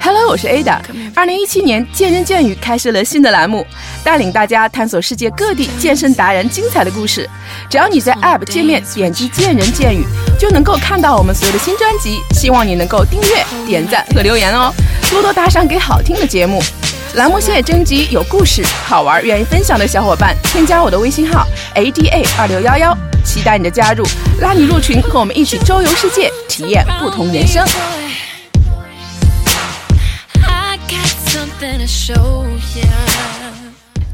Hello，我是 Ada。二零一七年，健人健语开设了新的栏目，带领大家探索世界各地健身达人精彩的故事。只要你在 App 界面点击“健人健语”，就能够看到我们所有的新专辑。希望你能够订阅、点赞和留言哦，多多打赏给好听的节目。栏目现在征集有故事、好玩、愿意分享的小伙伴，添加我的微信号 ada 二六幺幺，期待你的加入，拉你入群，和我们一起周游世界，体验不同人生。I got something to show yeah.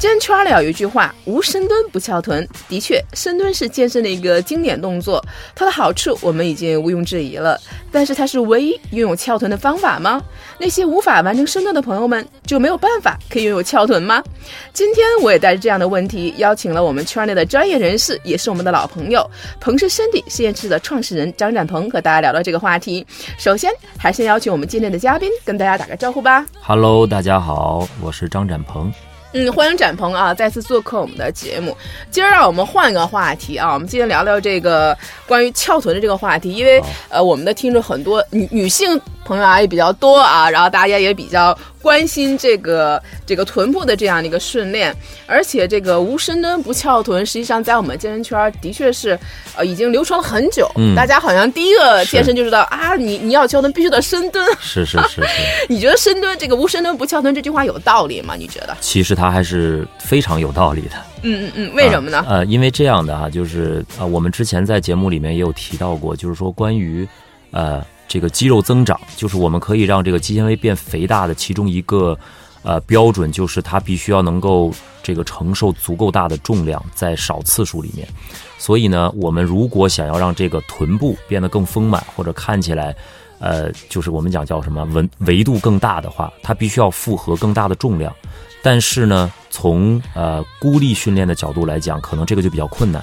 健身圈里有一句话：“无深蹲不翘臀。”的确，深蹲是健身的一个经典动作，它的好处我们已经毋庸置疑了。但是，它是唯一拥有翘臀的方法吗？那些无法完成深蹲的朋友们就没有办法可以拥有翘臀吗？今天我也带着这样的问题，邀请了我们圈内的专业人士，也是我们的老朋友——彭氏身体实验室的创始人张展鹏，和大家聊聊这个话题。首先，还是先邀请我们今天的嘉宾跟大家打个招呼吧。Hello，大家好，我是张展鹏。嗯，欢迎展鹏啊，再次做客我们的节目。今儿让我们换个话题啊，我们今天聊聊这个关于翘臀的这个话题，因为呃，我们的听众很多女女性朋友啊也比较多啊，然后大家也比较关心这个这个臀部的这样的一个训练，而且这个无深蹲不翘臀，实际上在我们健身圈的确是呃已经流传了很久，嗯大家好像第一个健身就知道啊，你你要翘臀必须得深蹲。是是是是，你觉得深蹲这个无深蹲不翘臀这句话有道理吗？你觉得？其实它还是非常有道理的。嗯嗯嗯，为什么呢？呃，因为这样的啊，就是呃，我们之前在节目里面也有提到过，就是说关于呃这个肌肉增长，就是我们可以让这个肌纤维变肥大的其中一个呃标准，就是它必须要能够这个承受足够大的重量，在少次数里面。所以呢，我们如果想要让这个臀部变得更丰满，或者看起来，呃，就是我们讲叫什么维维度更大的话，它必须要负荷更大的重量。但是呢，从呃孤立训练的角度来讲，可能这个就比较困难。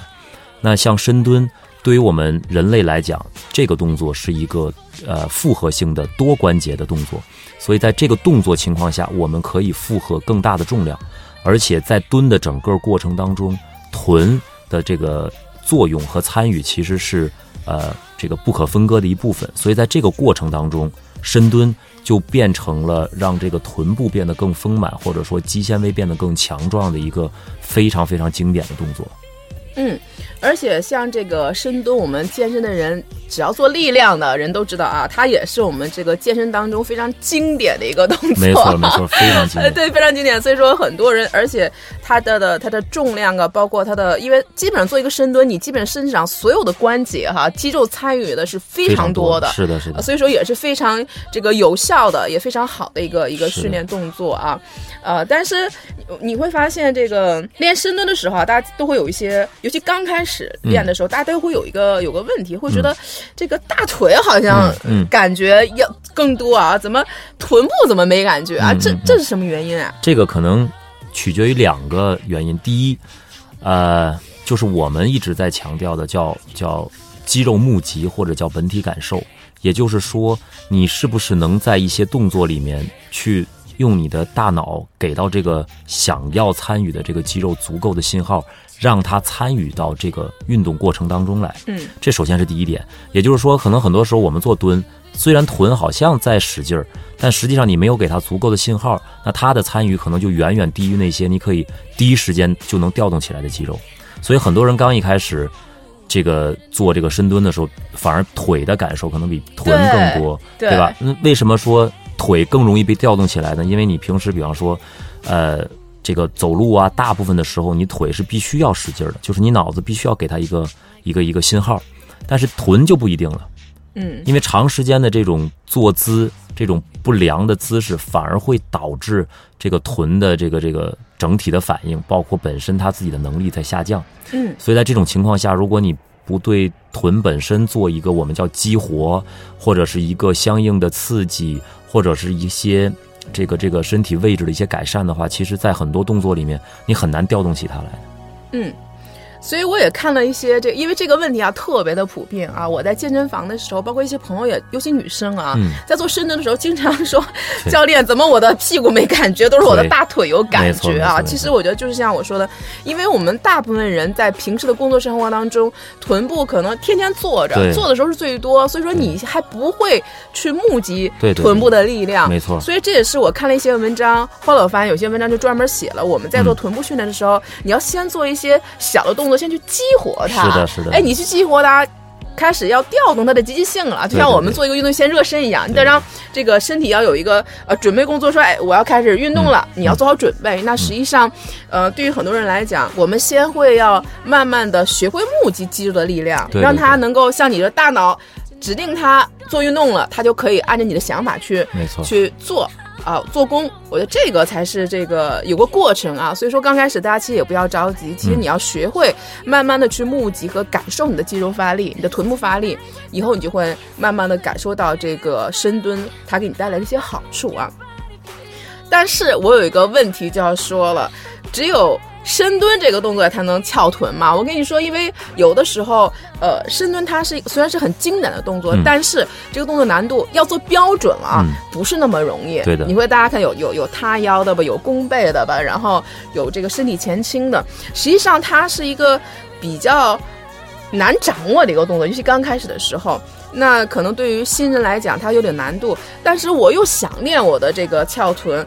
那像深蹲，对于我们人类来讲，这个动作是一个呃复合性的多关节的动作，所以在这个动作情况下，我们可以负荷更大的重量，而且在蹲的整个过程当中，臀的这个作用和参与其实是呃这个不可分割的一部分，所以在这个过程当中，深蹲就变成了让这个臀部变得更丰满，或者说肌纤维变得更强壮的一个非常非常经典的动作。嗯，而且像这个深蹲，我们健身的人只要做力量的人都知道啊，它也是我们这个健身当中非常经典的一个动作。没错，没错，非常经呃，典。对，非常经典。所以说，很多人，而且它的的它的重量啊，包括它的，因为基本上做一个深蹲，你基本身体上所有的关节哈，肌肉参与的是非非常常多的。是的，是的，呃所以说也是非常这个有效的，也非常好的一个一个训练动作啊，呃，但是你会发现这个练深蹲的时候啊，大家都会有一些，尤其刚开始练的时候，大家都会有一个有个问题，会觉得这个大腿好像感觉要更多啊，怎么臀部怎么没感觉啊？这这是什么原因啊？这个可能取决于两个原因。第一，呃，就是我们一直在强调的叫叫肌肉募集或者叫本体感受，也就是说，你是不是能在一些动作里面去用你的大脑给到这个想要参与的这个肌肉足够的信号，让它参与到这个运动过程当中来。嗯这首先是第一点，也就是说，可能很多时候我们做蹲，虽然臀好像在使劲儿，但实际上你没有给它足够的信号，那它的参与可能就远远低于那些你可以第一时间就能调动起来的肌肉。所以很多人刚一开始这个做这个深蹲的时候，反而腿的感受可能比臀更多，对吧？那为什么说腿更容易被调动起来呢？因为你平时比方说，呃。这个走路啊，大部分的时候你腿是必须要使劲儿的，就是你脑子必须要给它一个一个一个信号，但是臀就不一定了，嗯因为长时间的这种坐姿、这种不良的姿势，反而会导致这个臀的这个这个整体的反应，包括本身他自己的能力在下降。嗯所以在这种情况下，如果你不对臀本身做一个我们叫激活，或者是一个相应的刺激，或者是一些这个这个身体位置的一些改善的话，其实在很多动作里面，你很难调动起它来。嗯。所以我也看了一些这，因为这个问题啊特别的普遍啊。我在健身房的时候，包括一些朋友也，尤其女生啊，嗯。在做深蹲的时候，经常说教练怎么我的屁股没感觉，都是我的大腿有感觉啊。其实我觉得就是像我说的，因为我们大部分人在平时的工作生活当中，臀部可能天天坐着，坐的时候是最多，所以说你还不会去募集臀部的力量。没错。所以这也是我看了一些文章，后来我发现有些文章就专门写了，我们在做臀部训练的时候，你要先做一些小的动作，先去激活它。是的是的哎，你去激活它。开始要调动它的积极性了，就像我们做一个运动先热身一样，你得让这个身体要有一个呃准备工作，说哎我要开始运动了，嗯你要做好准备。那实际上，呃，对于很多人来讲，我们先会要慢慢的学会募集肌肉的力量，对对让它能够像你的大脑指定它做运动了，它就可以按照你的想法去没错去做。啊，做工，我觉得这个才是这个有个过程啊，所以说刚开始大家其实也不要着急，其实嗯你要学会慢慢的去募集和感受你的肌肉发力，你的臀部发力，以后你就会慢慢的感受到这个深蹲它给你带来的一些好处啊。但是我有一个问题就要说了，只有深蹲这个动作才能翘臀嘛？我跟你说，因为有的时候，呃，深蹲它是虽然是很经典的动作，嗯但是这个动作难度要做标准了啊，嗯不是那么容易。对的你会大家看有有有塌腰的吧，有弓背的吧，然后有这个身体前倾的，实际上它是一个比较难掌握的一个动作，尤其刚开始的时候。那可能对于新人来讲，它有点难度，但是我又想练我的这个翘臀，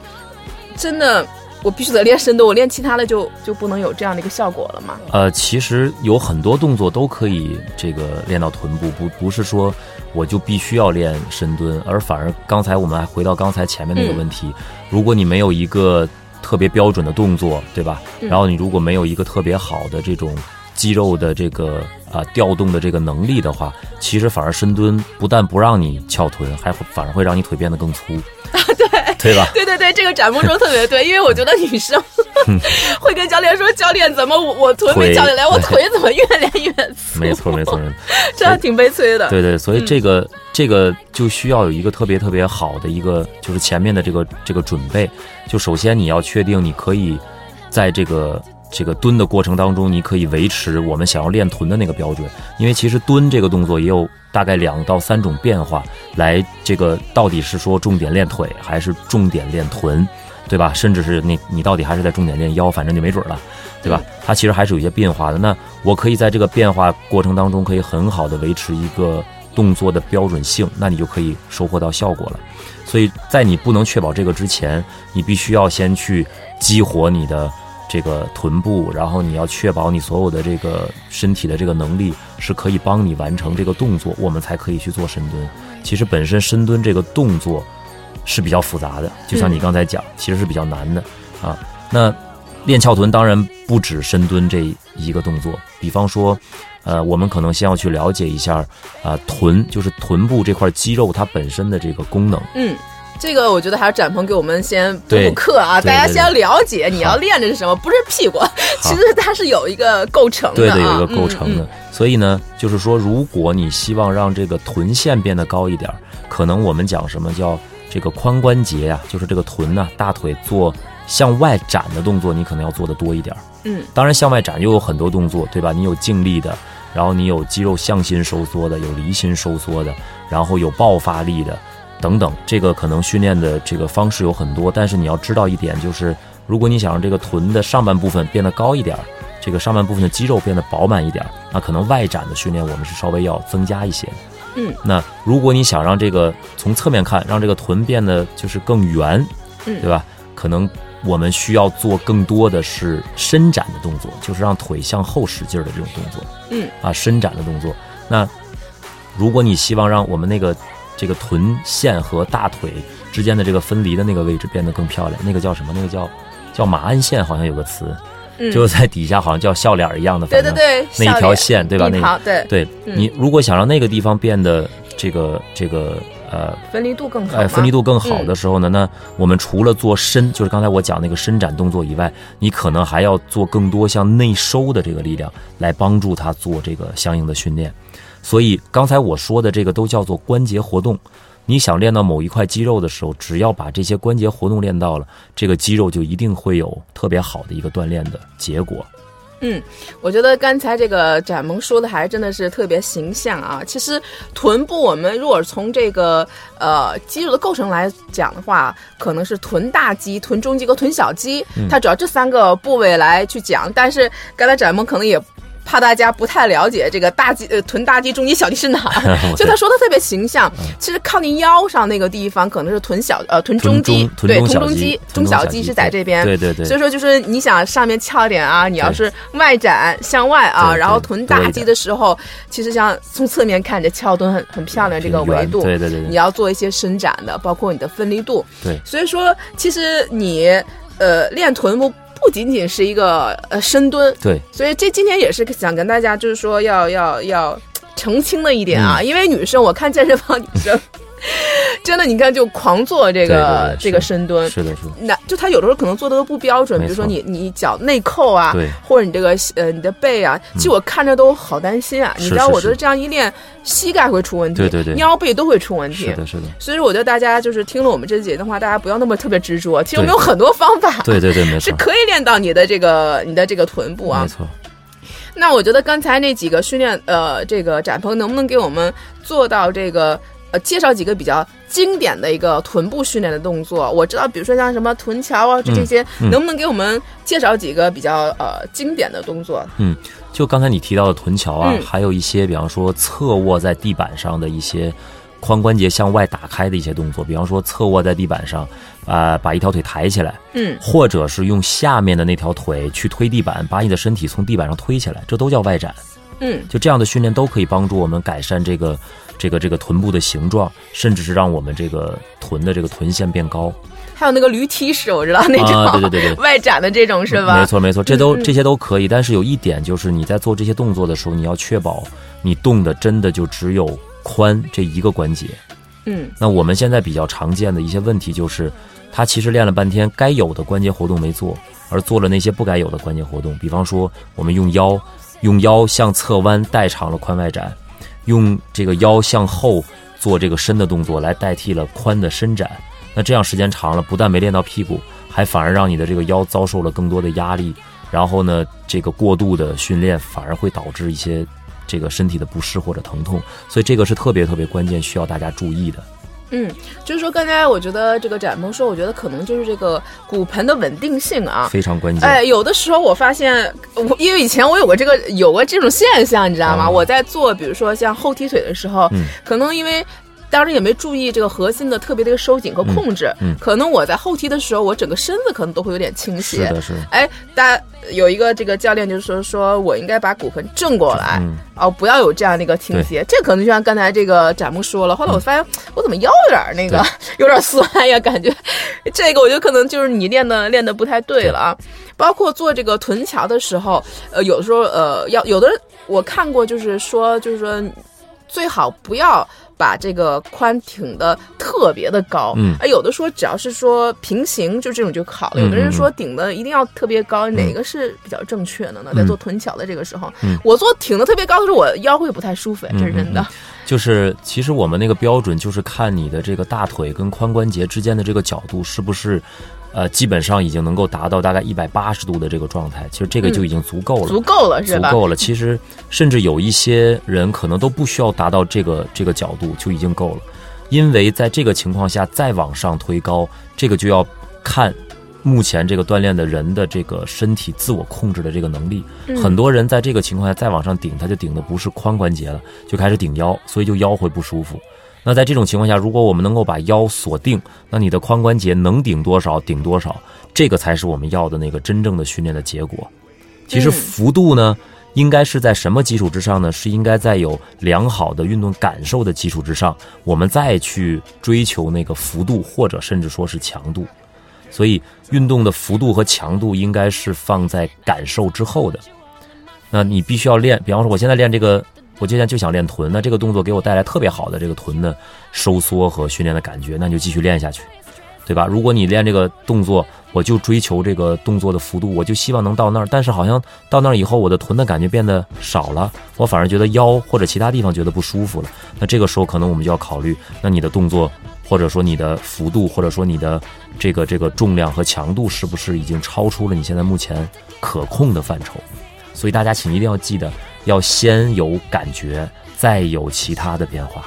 真的，我必须得练深蹲，我练其他的就就不能有这样的一个效果了吗？呃，其实有很多动作都可以这个练到臀部，不不是说我就必须要练深蹲，而反而刚才我们还回到刚才前面那个问题，如果你没有一个特别标准的动作，对吧？嗯然后你如果没有一个特别好的这种肌肉的这个啊、调动的这个能力的话，其实反而深蹲不但不让你翘臀，还会反而会让你腿变得更粗，啊 对对吧？对对对，这个展梦说得特别对，因为我觉得女生 会跟教练说：“教练，怎么我我臀没腿翘起来，我腿怎么越练越粗？”没错没错没错。这还挺悲催的。对对，所以这个、这个就需要有一个特别特别好的一个，就是前面的这个这个准备。就首先你要确定你可以在这个这个蹲的过程当中，你可以维持我们想要练臀的那个标准。因为其实蹲这个动作也有大概两到三种变化，来这个到底是说重点练腿还是重点练臀，对吧？甚至是你你到底还是在重点练腰，反正就没准了。对吧？它其实还是有一些变化的。那我可以在这个变化过程当中，可以很好的维持一个动作的标准性，那你就可以收获到效果了。所以在你不能确保这个之前，你必须要先去激活你的这个臀部，然后你要确保你所有的这个身体的这个能力是可以帮你完成这个动作，我们才可以去做深蹲。其实本身深蹲这个动作是比较复杂的，就像你刚才讲，其实是比较难的啊。那练翘臀当然不止深蹲这一个动作，比方说，呃，我们可能先要去了解一下，啊、臀就是臀部这块肌肉它本身的这个功能。嗯，这个我觉得还是展鹏给我们先补补课啊，大家先了解你要练的是什么，不是屁股，其实它是有一个构成的啊，对的，有一个构成的。嗯所以呢，就是说，如果你希望让这个臀线变得高一点儿，可能我们讲什么叫这个髋关节呀、就是这个臀呐、大腿做向外展的动作，你可能要做的多一点。儿。嗯。当然，向外展又有很多动作，对吧？你有静力的，然后你有肌肉向心收缩的，有离心收缩的，然后有爆发力的，等等。这个可能训练的这个方式有很多，但是你要知道一点，就是如果你想让这个臀的上半部分变得高一点儿，这个上半部分的肌肉变得饱满一点儿，那可能外展的训练我们是稍微要增加一些的。嗯，那如果你想让这个从侧面看，让这个臀变得就是更圆，嗯对吧？可能我们需要做更多的是伸展的动作，就是让腿向后使劲儿的这种动作。嗯啊，伸展的动作。那如果你希望让我们那个这个臀线和大腿之间的这个分离的那个位置变得更漂亮，那个叫什么？那个叫叫马鞍线，好像有个词，嗯，就在底下好像叫笑脸儿一样的，对反正对对，那一条线，对吧？那对对嗯你如果想让那个地方变得这个这个呃分离度更好，哎，分离度更好嗯的时候呢，那我们除了做伸，就是刚才我讲那个伸展动作以外，你可能还要做更多像内收的这个力量，来帮助他做这个相应的训练。所以刚才我说的这个都叫做关节活动。你想练到某一块肌肉的时候，只要把这些关节活动练到了，这个肌肉就一定会有特别好的一个锻炼的结果。嗯，我觉得刚才这个展萌说的还真的是特别形象啊。其实臀部，我们如果从这个呃肌肉的构成来讲的话，可能是臀大肌、臀中肌和臀小肌，它主要这三个部位来去讲。但是刚才展萌可能也。怕大家不太了解这个大肌呃臀大肌中肌小肌是哪儿，就他说的特别形象。其实靠近腰上那个地方可能是臀小呃臀中肌，对臀中肌中小肌是在这边。对对对。所以说就是你想上面翘点啊，你要是外展向外啊，然后臀大肌的时候，其实像从侧面看着翘臀很很漂亮这个维度。对对对。你要做一些伸展的，包括你的分离度。对。所以说其实你呃练臀部。不仅仅是一个呃深蹲，对，所以这今天也是想跟大家就是说要要要澄清的一点啊，因为女生我看健身房女生。真的，你看，就狂做这个这个深蹲，是的，是的。那就他有的时候可能做的都不标准，比如说你你脚内扣啊，对，或者你这个呃你的背啊，其实我看着都好担心啊。你知道，我觉得这样一练，膝盖会出问题，对对对，腰背都会出问题，是的，是的。所以说，我觉得大家就是听了我们这节的话，大家不要那么特别执着。其实我们有很多方法，对对对，没错，是可以练到你的这个你的这个臀部啊，没错。那我觉得刚才那几个训练，呃，这个展鹏能不能给我们做到这个？呃，介绍几个比较经典的一个臀部训练的动作。我知道，比如说像什么臀桥啊，这这些，能不能给我们介绍几个比较呃经典的动作？嗯，就刚才你提到的臀桥啊，还有一些，比方说侧卧在地板上的一些髋关节向外打开的一些动作，比方说侧卧在地板上，啊，把一条腿抬起来，嗯，或者是用下面的那条腿去推地板，把你的身体从地板上推起来，这都叫外展。嗯，就这样的训练都可以帮助我们改善这个。这个这个臀部的形状，甚至是让我们这个臀的这个臀线变高。还有那个驴踢式，我知道那种，对对对对，外展的这种是吧？没错没错，这都这些都可以。但是有一点就是，你在做这些动作的时候，你要确保你动的真的就只有髋这一个关节。嗯。那我们现在比较常见的一些问题就是，他其实练了半天，该有的关节活动没做，而做了那些不该有的关节活动。比方说，我们用腰，用腰向侧弯，代偿了髋外展。用这个腰向后做这个伸的动作来代替了髋的伸展，那这样时间长了，不但没练到屁股，还反而让你的这个腰遭受了更多的压力。然后呢，这个过度的训练反而会导致一些这个身体的不适或者疼痛。所以这个是特别特别关键，需要大家注意的。嗯，就是说，刚才我觉得这个展鹏说，我觉得可能就是这个骨盆的稳定性啊，非常关键。哎，有的时候我发现，我因为以前我有过这个有过这种现象，你知道吗？我在做，比如说像后踢腿的时候，可能因为。当时也没注意这个核心的特别的一个收紧和控制，嗯，可能我在后踢的时候，我整个身子可能都会有点倾斜，是的，是。哎，大家有一个这个教练就是说，说我应该把骨盆正过来，哦，不要有这样的一个倾斜。这可能就像刚才这个展木说了，后来我发现我怎么腰有点那个 有点酸呀，感觉这个我觉得可能就是你练的练的不太对了啊。包括做这个臀桥的时候，呃，有的时候呃要有的我看过就是说就是说最好不要。把这个髋挺的特别的高，嗯，啊，有的说只要是说平行就这种就好了，有的人说顶的一定要特别高，哪个是比较正确的呢？在做臀桥的这个时候，我做挺的特别高的时候，我腰会不太舒服，这是真的。就是其实我们那个标准就是看你的这个大腿跟髋关节之间的这个角度是不是。呃，基本上已经能够达到大概一百八十度的这个状态，其实这个就已经足够了，足够了，是吧？足够了。其实甚至有一些人可能都不需要达到这个这个角度就已经够了，因为在这个情况下再往上推高，这个就要看目前这个锻炼的人的这个身体自我控制的这个能力。很多人在这个情况下再往上顶，他就顶的不是髋关节了，就开始顶腰，所以就腰会不舒服。那在这种情况下，如果我们能够把腰锁定，那你的髋关节能顶多少顶多少，这个才是我们要的那个真正的训练的结果。其实幅度呢，应该是在什么基础之上呢？是应该在有良好的运动感受的基础之上，我们再去追求那个幅度或者甚至说是强度。所以，运动的幅度和强度应该是放在感受之后的。那你必须要练，比方说我现在练这个。我今天就想练臀，那这个动作给我带来特别好的这个臀的收缩和训练的感觉，那你就继续练下去，对吧？如果你练这个动作，我就追求这个动作的幅度，我就希望能到那儿，但是好像到那儿以后，我的臀的感觉变得少了，我反而觉得腰或者其他地方觉得不舒服了。那这个时候可能我们就要考虑，那你的动作或者说你的幅度或者说你的这个这个重量和强度是不是已经超出了你现在目前可控的范畴？所以大家请一定要记得，要先有感觉，再有其他的变化。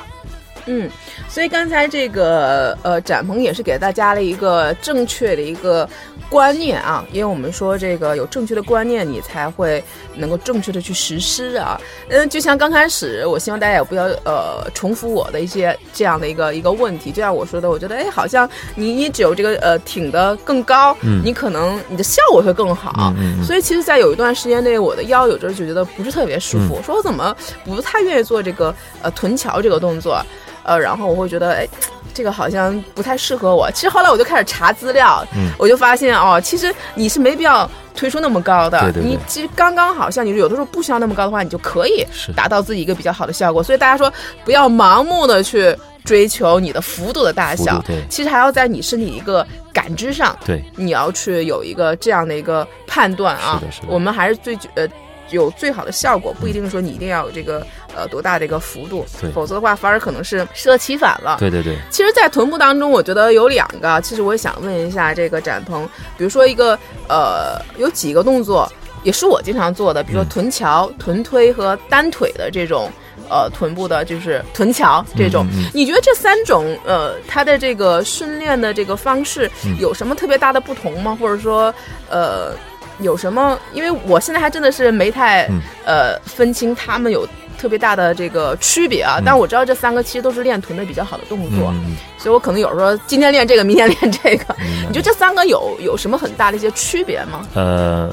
嗯，所以刚才这个呃，展鹏也是给大家了一个正确的一个观念啊，因为我们说这个有正确的观念，你才会能够正确的去实施啊。嗯，就像刚开始，我希望大家也不要呃重复我的一些这样的一个一个问题。就像我说的，我觉得哎，好像你你只有这个呃挺得更高，嗯你可能你的效果会更好。嗯嗯所以其实，在有一段时间内，我的腰有时候就觉得不是特别舒服，说我怎么不太愿意做这个呃臀桥这个动作，呃，然后我会觉得哎。这个好像不太适合我。其实后来我就开始查资料，嗯我就发现哦，其实你是没必要推出那么高的，对对对你其实刚刚好像你有的时候不需要那么高的话，你就可以达到自己一个比较好的效果。所以大家说不要盲目的去追求你的幅度的大小其实还要在你身体一个感知上，对，你要去有一个这样的一个判断啊。是的是的我们还是最呃有最好的效果，不一定说你一定要有这个呃多大的一个幅度，对否则的话反而可能是适得其反了。对对对，其实，在臀部当中，我觉得有两个，其实我也想问一下这个展鹏，比如说一个呃，有几个动作也是我经常做的，比如说嗯臀桥、臀推和单腿的这种。呃，臀部的就是臀桥这种，嗯嗯嗯你觉得这三种呃，它的这个训练的这个方式嗯有什么特别大的不同吗？或者说，呃，有什么？因为我现在还真的是没太、嗯呃分清他们有特别大的这个区别啊。但我知道这三个其实都是练臀的比较好的动作，所以我可能有时候今天练这个，明天练这个。你觉得这三个有有什么很大的一些区别吗？呃，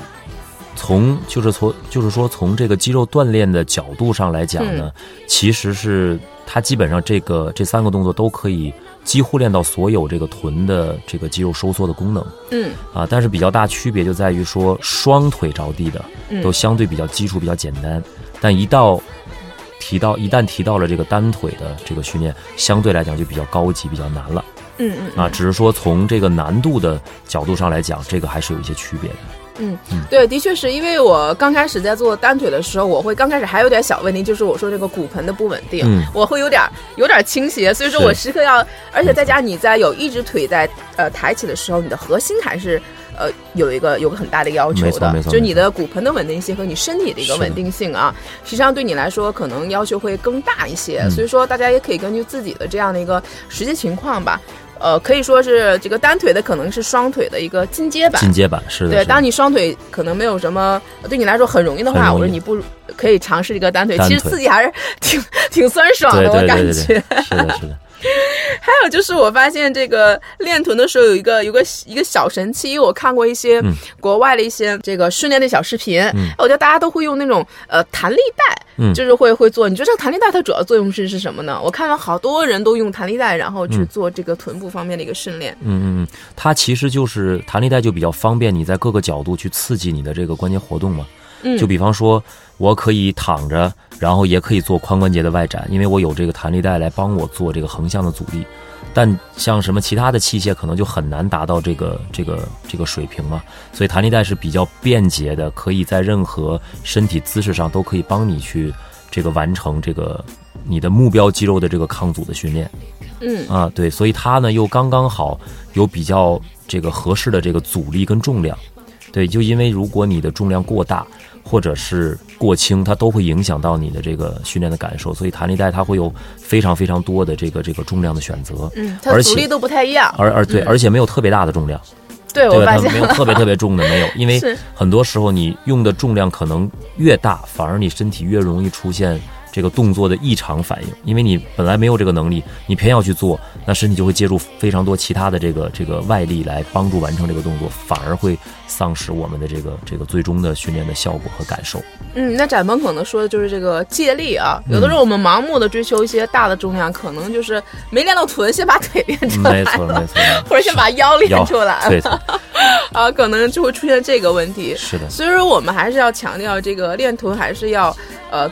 从就是从就是说从这个肌肉锻炼的角度上来讲呢，其实是它基本上这个这三个动作都可以几乎练到所有这个臀的这个肌肉收缩的功能。嗯。啊，但是比较大区别就在于说双腿着地的嗯。都相对比较基础比较简单，但一到提到一旦提到了这个单腿的这个训练，相对来讲就比较高级比较难了。嗯嗯。啊，只是说从这个难度的角度上来讲，这个还是有一些区别的。嗯，对，的确是因为我刚开始在做单腿的时候，我会刚开始还有点小问题，就是我说这个骨盆的不稳定，嗯我会有点有点倾斜，所以说我时刻要，而且再加上你在有一只腿在呃抬起的时候，你的核心还是。呃，有一个有个很大的要求的，就是你的骨盆的稳定性和你身体的一个稳定性啊，实际上对你来说可能要求会更大一些。嗯所以说，大家也可以根据自己的这样的一个实际情况吧，呃，可以说是这个单腿的可能是双腿的一个进阶版，进阶版是的，对，当你双腿可能没有什么对你来说很容易的话，我说你不可以尝试一个单腿，其实单腿自己还是挺挺酸爽的，我感觉。是的，是的，还有就是我发现这个练臀的时候有一个有个一个小神器，因为我看过一些嗯国外的一些这个训练的小视频，嗯我觉得大家都会用那种呃弹力带，嗯就是会会做。你觉得这个弹力带它主要作用是是什么呢？我看到好多人都用弹力带，然后去嗯做这个臀部方面的一个训练。嗯嗯嗯，它其实就是弹力带，就比较方便你在各个角度去刺激你的这个关节活动嘛。嗯，就比方说，我可以躺着，然后也可以做髋关节的外展，因为我有这个弹力带来帮我做这个横向的阻力。但像什么其他的器械，可能就很难达到这个这个这个水平嘛。所以弹力带是比较便捷的，可以在任何身体姿势上都可以帮你去这个完成这个你的目标肌肉的这个抗阻的训练。嗯啊，对，所以它呢又刚刚好有比较这个合适的这个阻力跟重量，对，就因为如果你的重量过大或者是过轻，它都会影响到你的这个训练的感受，所以弹力带它会有非常非常多的这个这个重量的选择，嗯，它的而且阻力都不太一样。而而对，嗯而且没有特别大的重量，对，我发现它没有特别特别重的没有，因为很多时候你用的重量可能越大，反而你身体越容易出现这个动作的异常反应，因为你本来没有这个能力，你偏要去做，那身体就会借助非常多其他的这个这个外力来帮助完成这个动作，反而会丧失我们的这个这个最终的训练的效果和感受。嗯，那展鹏可能说的就是这个借力啊。有的嗯时候我们盲目的追求一些大的重量，可能就是没练到臀，先把腿练出来没错，没了，错，或者先把腰练出来 啊，可能就会出现这个问题。是的，所以说，我们还是要强调这个练臀，还是要呃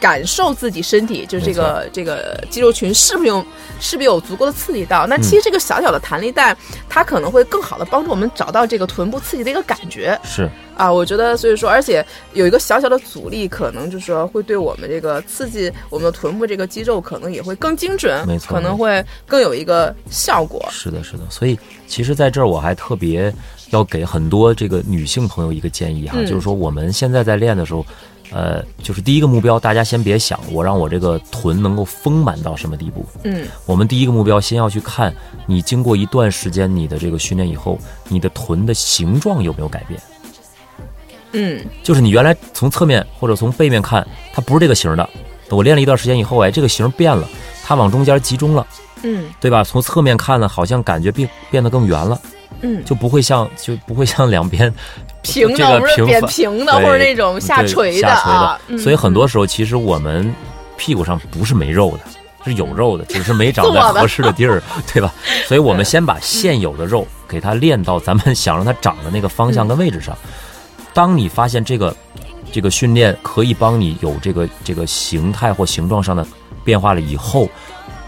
感受自己身体，就是这个这个肌肉群是不是有是不是有足够的刺激到。那嗯其实这个小小的弹力带，它可能会更好的帮助我们找到这个臀部刺激的一个感觉。是啊，我觉得，所以说，而且有一个小小的阻力，可能就是说会对我们这个刺激我们的臀部这个肌肉，可能也会更精准，没错可能会更有一个效果。是的，是的。所以其实在这儿我还特别要给很多这个女性朋友一个建议哈，嗯就是说我们现在在练的时候，呃，就是第一个目标，大家先别想我让我这个臀能够丰满到什么地步，嗯我们第一个目标先要去看你经过一段时间你的这个训练以后，你的臀的形状有没有改变。嗯就是你原来从侧面或者从背面看，它不是这个型的。我练了一段时间以后，哎，这个型变了，它往中间集中了，嗯对吧？从侧面看呢，好像感觉变变得更圆了，嗯，就不会像就不会像两边 平这个的扁平平的，对或者那种下垂的下垂啊。嗯所以很多时候其实我们屁股上不是没肉的，是有肉的，只是没长在合适的地儿，对吧？所以我们先把现有的肉给它练到咱们想让它长的那个方向跟位置上。当你发现这个这个训练可以帮你有这个这个形态或形状上的变化了以后，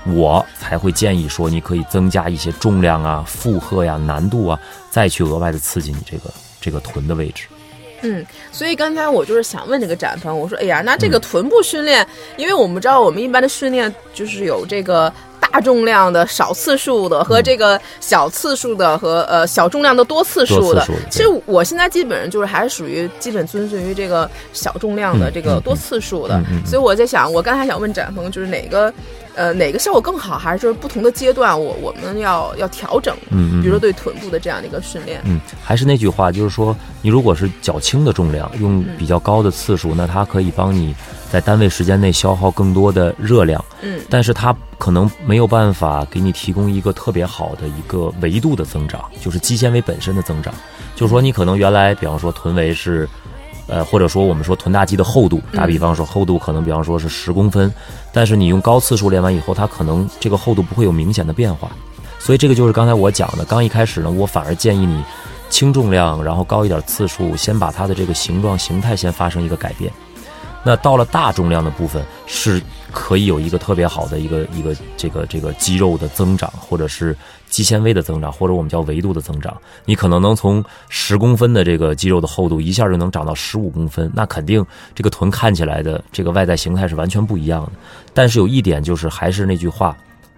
我才会建议说，你可以增加一些重量啊、负荷呀、难度啊，再去额外的刺激你这个这个臀的位置。嗯，所以刚才我就是想问这个展鹏，我说，哎呀，那这嗯个臀部训练，因为我们知道我们一般的训练就是有这个大重量的、少次数的和这个小次数的和呃小重量的多次数的。其实我现在基本上就是还是属于基本遵循于这个小重量的嗯这个嗯多次数的，所以我在想，我刚才想问展鹏，就是哪个呃哪个效果更好，还是就是不同的阶段我我们要要调整？嗯嗯比如说对臀部的这样的一个训练。嗯，还是那句话，就是说，你如果是较轻的重量，用比较高的次数，那它可以帮你在单位时间内消耗更多的热量，嗯但是它可能没有办法给你提供一个特别好的一个维度的增长，就是肌纤维本身的增长。就是说，你可能原来，比方说臀围是，呃，或者说我们说臀大肌的厚度，打比方说厚度可能比方说是十公分，但是你用高次数练完以后，它可能这个厚度不会有明显的变化。所以这个就是刚才我讲的，刚一开始呢，我反而建议你轻重量，然后高一点次数，先把它的这个形状形态先发生一个改变。那到了大重量的部分，是可以有一个特别好的一个一个这个这个肌肉的增长，或者是肌纤维的增长，或者我们叫维度的增长。你可能能从十公分的这个肌肉的厚度一下就能长到十五公分，那肯定这个臀看起来的这个外在形态是完全不一样的。但是有一点就是，还是那句话，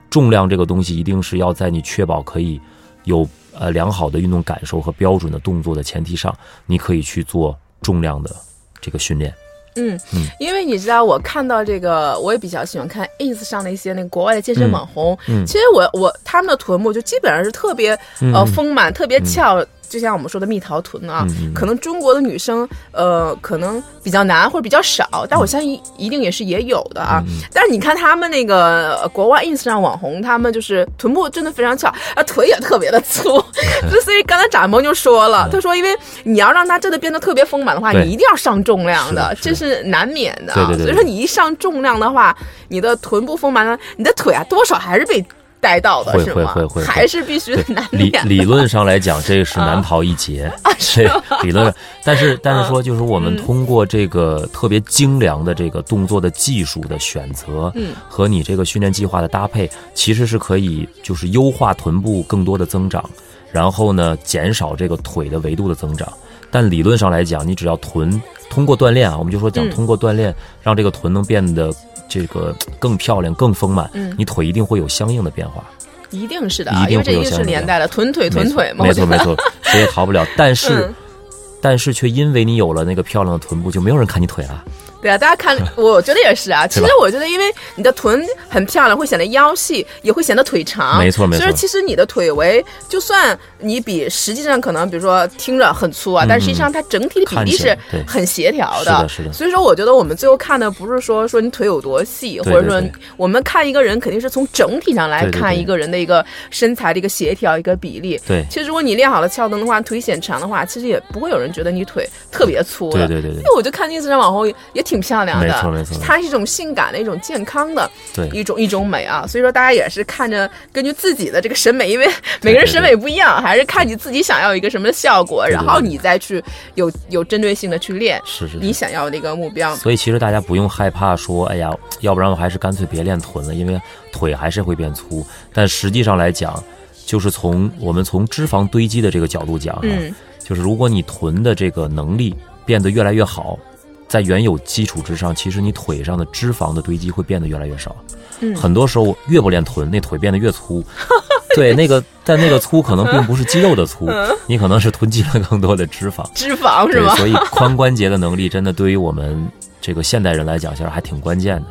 重量这个东西一定是要在你确保可以有呃良好的运动感受和标准的动作的前提上，你可以去做重量的这个训练。嗯嗯，因为你知道，我看到这个，我也比较喜欢看 ins 上的一些那个国外的健身网红。嗯。其实我我他们的臀部就基本上是特别、呃丰满、特别翘，就像我们说的蜜桃臀啊。可能中国的女生呃可能比较难或者比较少，但我相信一定也是也有的啊。嗯但是你看他们那个呃国外 ins 上网红，他们就是臀部真的非常翘，啊腿也特别的粗。就所以刚才展萌就说了，他说因为你要让它真的变得特别丰满的话，你一定要上重量的，是这是难免的所以说你一上重量的话，你的臀部丰满了，你的腿啊多少还是被带到的，会是吗？会会会会还是必须对难理。理论上来讲，这是难逃一劫。对，理论上，但是但是说，就是我们通过这个特别精良的这个动作的技术的选择，嗯，和你这个训练计划的搭配，其实是可以就是优化臀部更多的增长，然后呢减少这个腿的维度的增长。但理论上来讲，你只要臀通过锻炼啊，我们就说讲嗯通过锻炼，让这个臀能变得这个更漂亮、更丰满，嗯你腿一定会有相应的变化。一定是的啊，一定因为这一定是会有相应的连带的，臀腿臀腿嘛，没错没错，谁也逃不了。但是，嗯但是却因为你有了那个漂亮的臀部，就没有人看你腿了。对啊，大家看，我觉得也是啊。其实我觉得，因为你的臀很漂亮，会显得腰细，也会显得腿长。没错没错。所以说其实你的腿围，就算你比实际上可能，比如说听着很粗啊，但实际上它整体的比例是很协调是的是的。所以说，我觉得我们最后看的不是说说你腿有多细，或者说我们看一个人肯定是从整体上来看一个人的一个身材的一个协调一个比例。对。其实如果你练好了翘臀的话，腿显长的话，其实也不会有人觉得你腿特别粗的。对对对对。因为我就看 ins 上网红也也挺漂亮的，没错没错它是一种性感的一种健康的对。一种一种美啊，所以说大家也是看着根据自己的这个审美，因为每个人审美不一样，还是看你自己想要一个什么的效果，然后你再去有有针对性的去练是是是。你想要的一个目标。所以其实大家不用害怕说，哎呀，要不然我还是干脆别练臀了，因为腿还是会变粗。但实际上来讲，就是从我们从脂肪堆积的这个角度讲啊，嗯。就是如果你臀的这个能力变得越来越好，在原有基础之上，其实你腿上的脂肪的堆积会变得越来越少。嗯很多时候越不练臀，那腿变得越粗。对，那个但那个粗可能并不是肌肉的粗，你可能是囤积了更多的脂肪。脂肪是对，吗？所以髋关节的能力真的对于我们这个现代人来讲，其实还挺关键的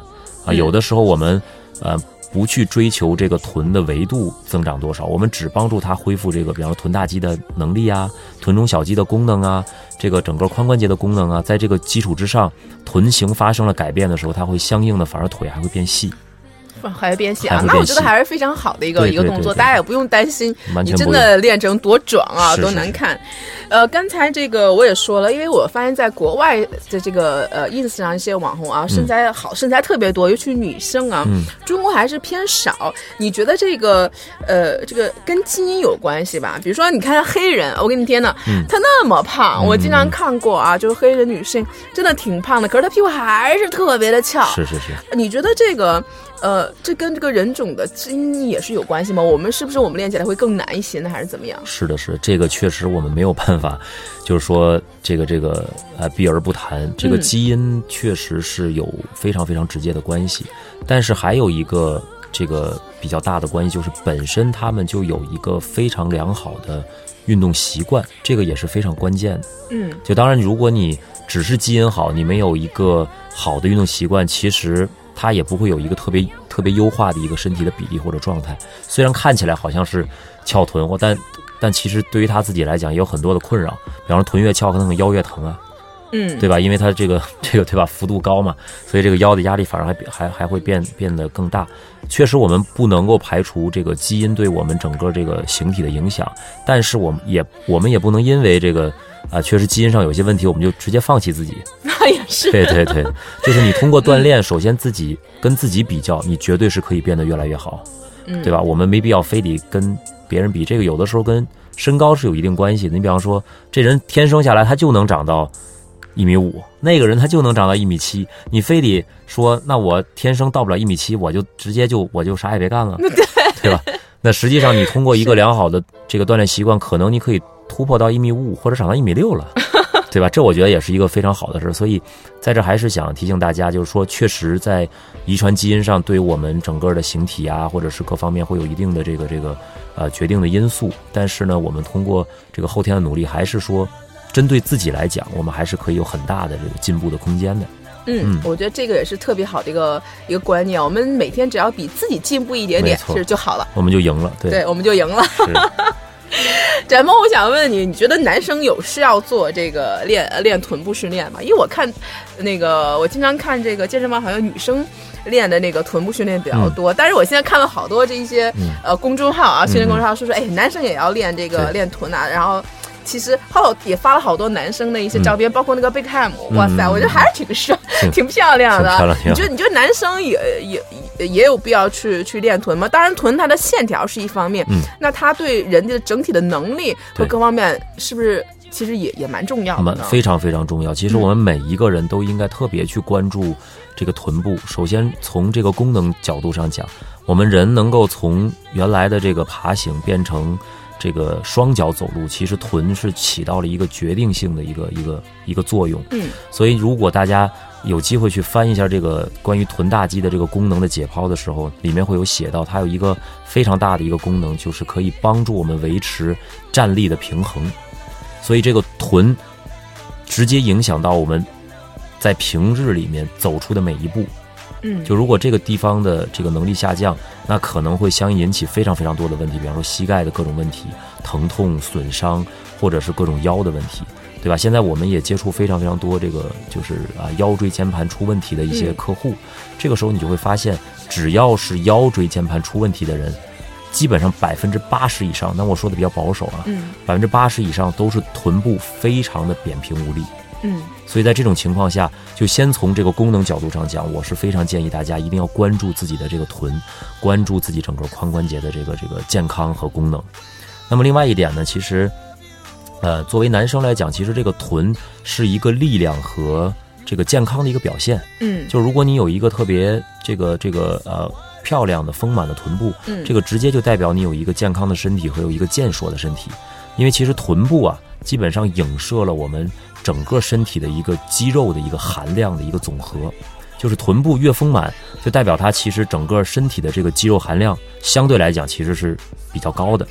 啊。嗯有的时候我们呃不去追求这个臀的维度增长多少，我们只帮助它恢复这个，比方说臀大肌的能力啊，臀中小肌的功能啊，这个整个髋关节的功能啊，在这个基础之上，臀型发生了改变的时候，它会相应的反而腿还会变细，还会变细啊那我觉得还是非常好的一个对一个动作，大家也不用担心你真的练成多壮啊，多难看。呃，刚才这个我也说了，因为我发现在国外的这个呃 ins 上一些网红啊，身材好，身材特别多，尤其女生啊，嗯中国还是偏少。你觉得这个呃这个跟基因有关系吧？比如说你看黑人，我跟你天呐，嗯她那么胖，我经常看过啊，就是黑人女性真的挺胖的，可是她屁股还是特别的翘。是是是。你觉得这个，呃，这跟这个人种的基因也是有关系吗？我们是不是我们练起来会更难一些呢，还是怎么样？是的，是这个确实我们没有办法，就是说这个这个呃避而不谈，这个嗯基因确实是有非常非常直接的关系，但是还有一个这个比较大的关系，就是本身他们就有一个非常良好的运动习惯，这个也是非常关键的。嗯就当然，如果你只是基因好，你没有一个好的运动习惯，其实他也不会有一个特别特别优化的一个身体的比例或者状态。虽然看起来好像是翘臀或，但但其实对于他自己来讲也有很多的困扰，比方说臀越翘，可能腰越疼啊，嗯，对吧？因为它这个这个对吧，幅度高嘛，所以这个腰的压力反而还比还还会变变得更大。确实，我们不能够排除这个基因对我们整个这个形体的影响，但是我们也我们也不能因为这个啊、确实基因上有些问题，我们就直接放弃自己。那也是。对对对，就是你通过锻炼，首先自己跟自己比较，你绝对是可以变得越来越好，嗯对吧？我们没必要非得跟别人比，这个有的时候跟身高是有一定关系的。你比方说，这人天生下来他就能长到一米五，那个人他就能长到一米七，你非得说那我天生到不了一米七，我就直接就我就啥也别干了，对吧？那实际上你通过一个良好的这个锻炼习惯，可能你可以突破到一米五五或者长到一米六了。对吧？这我觉得也是一个非常好的事儿，所以在这还是想提醒大家，就是说，确实在遗传基因上对我们整个的形体啊，或者是各方面会有一定的这个这个呃决定的因素。但是呢，我们通过这个后天的努力，还是说针对自己来讲，我们还是可以有很大的这个进步的空间的。嗯，我觉得这个也是特别好的一个一个观念。我们每天只要比自己进步一点点，其实就好了。我们就赢了。对，对，我们就赢了。是 展梦，我想问你，你觉得男生有需要做这个练呃练臀部训练吗？因为我看那个，我经常看这个健身房，好像女生练的那个臀部训练比较多。但是我现在看了好多这一些、嗯呃公众号啊，训练公众号说说，哎，男生也要练这个练臀啊，然后。其实后来也发了好多男生的一些照片，包括那个贝克汉姆，哇塞，嗯我觉得还是挺帅、挺挺漂亮的。漂亮你觉得你觉得男生也也也也有必要去去练臀吗？当然，臀它的线条是一方面，嗯那它对人的整体的能力和各方面是不是其实也也蛮重要的？蛮非常非常重要。其实我们每一个人都应该特别去关注这个臀部。首先从这个功能角度上讲，我们人能够从原来的这个爬行变成这个双脚走路，其实臀是起到了一个决定性的一个一个一个作用。嗯，所以如果大家有机会去翻一下这个关于臀大肌的这个功能的解剖的时候，里面会有写到，它有一个非常大的一个功能，就是可以帮助我们维持站立的平衡。所以这个臀直接影响到我们在平日里面走出的每一步。嗯，就如果这个地方的这个能力下降，那可能会相应引起非常非常多的问题，比方说膝盖的各种问题、疼痛、损伤，或者是各种腰的问题，对吧？现在我们也接触非常非常多这个就是啊腰椎间盘出问题的一些嗯客户，这个时候你就会发现，只要是腰椎间盘出问题的人，基本上百分之八十以上，那我说的比较保守啊，嗯百分之八十以上都是臀部非常的扁平无力。嗯所以在这种情况下，就先从这个功能角度上讲，我是非常建议大家一定要关注自己的这个臀，关注自己整个髋关节的这个这个健康和功能。那么另外一点呢，其实，呃，作为男生来讲，其实这个臀是一个力量和这个健康的一个表现。嗯，就如果你有一个特别这个这个呃漂亮的丰满的臀部，嗯这个直接就代表你有一个健康的身体和有一个健硕的身体，因为其实臀部啊，基本上影射了我们整个身体的一个肌肉的一个含量的一个总和。就是臀部越丰满，就代表它其实整个身体的这个肌肉含量相对来讲其实是比较高的。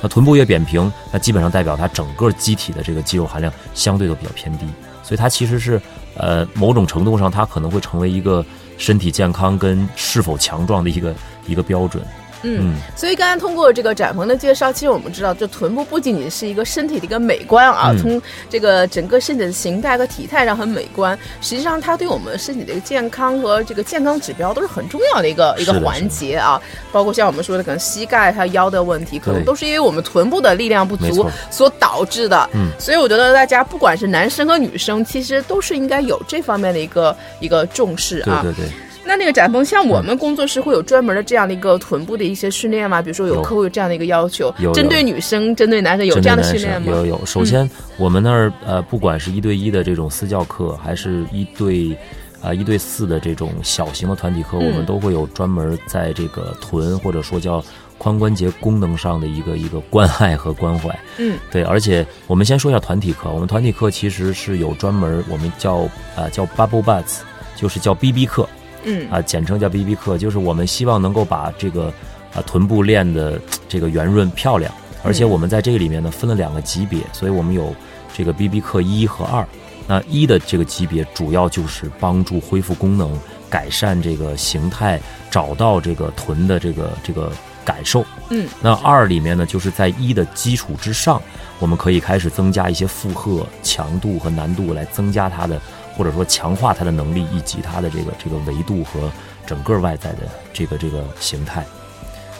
那臀部越扁平，那基本上代表它整个机体的这个肌肉含量相对都比较偏低，所以它其实是呃某种程度上它可能会成为一个身体健康跟是否强壮的一个一个标准。嗯，所以刚才通过这个展鹏的介绍，其实我们知道，这臀部不仅仅是一个身体的一个美观啊，嗯从这个整个身体的形态和体态上很美观，实际上它对我们身体的一个健康和这个健康指标都是很重要的一个一个环节啊。包括像我们说的，可能膝盖还有腰的问题，可能都是因为我们臀部的力量不足所导致的。嗯所以我觉得大家不管是男生和女生，其实都是应该有这方面的一个一个重视啊。对对对。那那个展鹏，像我们工作室会有专门的这样的一个臀部的一些训练吗？比如说有有客户有这样的一个要求有，针对女生、针对男生有这样的训练吗？有有，首先我们那儿呃，不管是一对一的这种私教课，还是一对啊一对四的这种小型的团体课，嗯我们都会有专门在这个臀或者说叫髋关节功能上的一个一个关爱和关怀。嗯，对，而且我们先说一下团体课，我们团体课其实是有专门我们叫啊、叫 bubble butts，就是叫 BB 课。嗯啊，简称叫 BB 课，就是我们希望能够把这个啊臀部练的这个圆润漂亮，而且我们在这个里面呢分了两个级别，所以我们有这个 BB 课一和二。那一的这个级别主要就是帮助恢复功能、改善这个形态，找到这个臀的这个这个感受。嗯，那二里面呢，就是在一的基础之上，我们可以开始增加一些负荷、强度和难度，来增加它的或者说强化它的能力以及它的这个这个维度和整个外在的这个这个形态。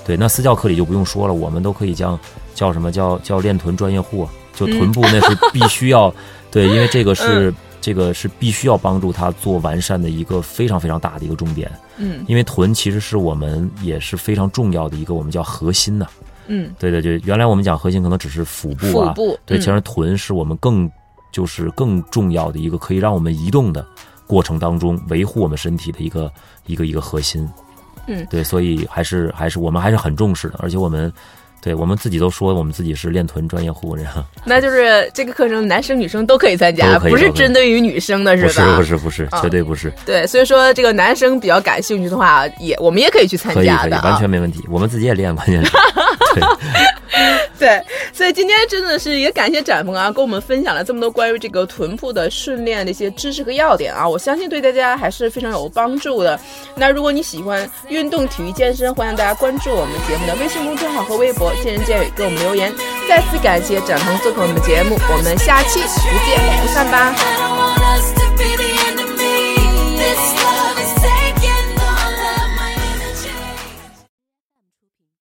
对，那私教课里就不用说了，我们都可以叫叫什么叫叫练臀专业户，就臀部那是必须要、对，因为这个是、这个是必须要帮助他做完善的一个非常非常大的一个重点，嗯。因为臀其实是我们也是非常重要的一个我们叫核心呐、嗯，对对对，原来我们讲核心可能只是腹部啊，腹部对，嗯。其实臀是我们更就是更重要的一个可以让我们移动的过程当中维护我们身体的一个一个一个核心。嗯对，所以还是还是我们还是很重视的，而且我们对我们自己都说我们自己是练臀专业户，这 样那就是这个课程男生女生都可以参加，不是针对于女生的不是吧？不是不是，啊绝对不是，对，所以说这个男生比较感兴趣的话，也我们也可以去参加可以可以。完全没问题，我们自己也练，关键是 对。所以今天真的是也感谢展鹏啊，跟我们分享了这么多关于这个臀部的训练的一些知识和要点啊，我相信对大家还是非常有帮助的。那如果你喜欢运动、体育、健身，欢迎大家关注我们节目的微信公众号和微博“见人见语”，给我们留言。再次感谢展鹏做客我们的节目，我们下期不见不散吧。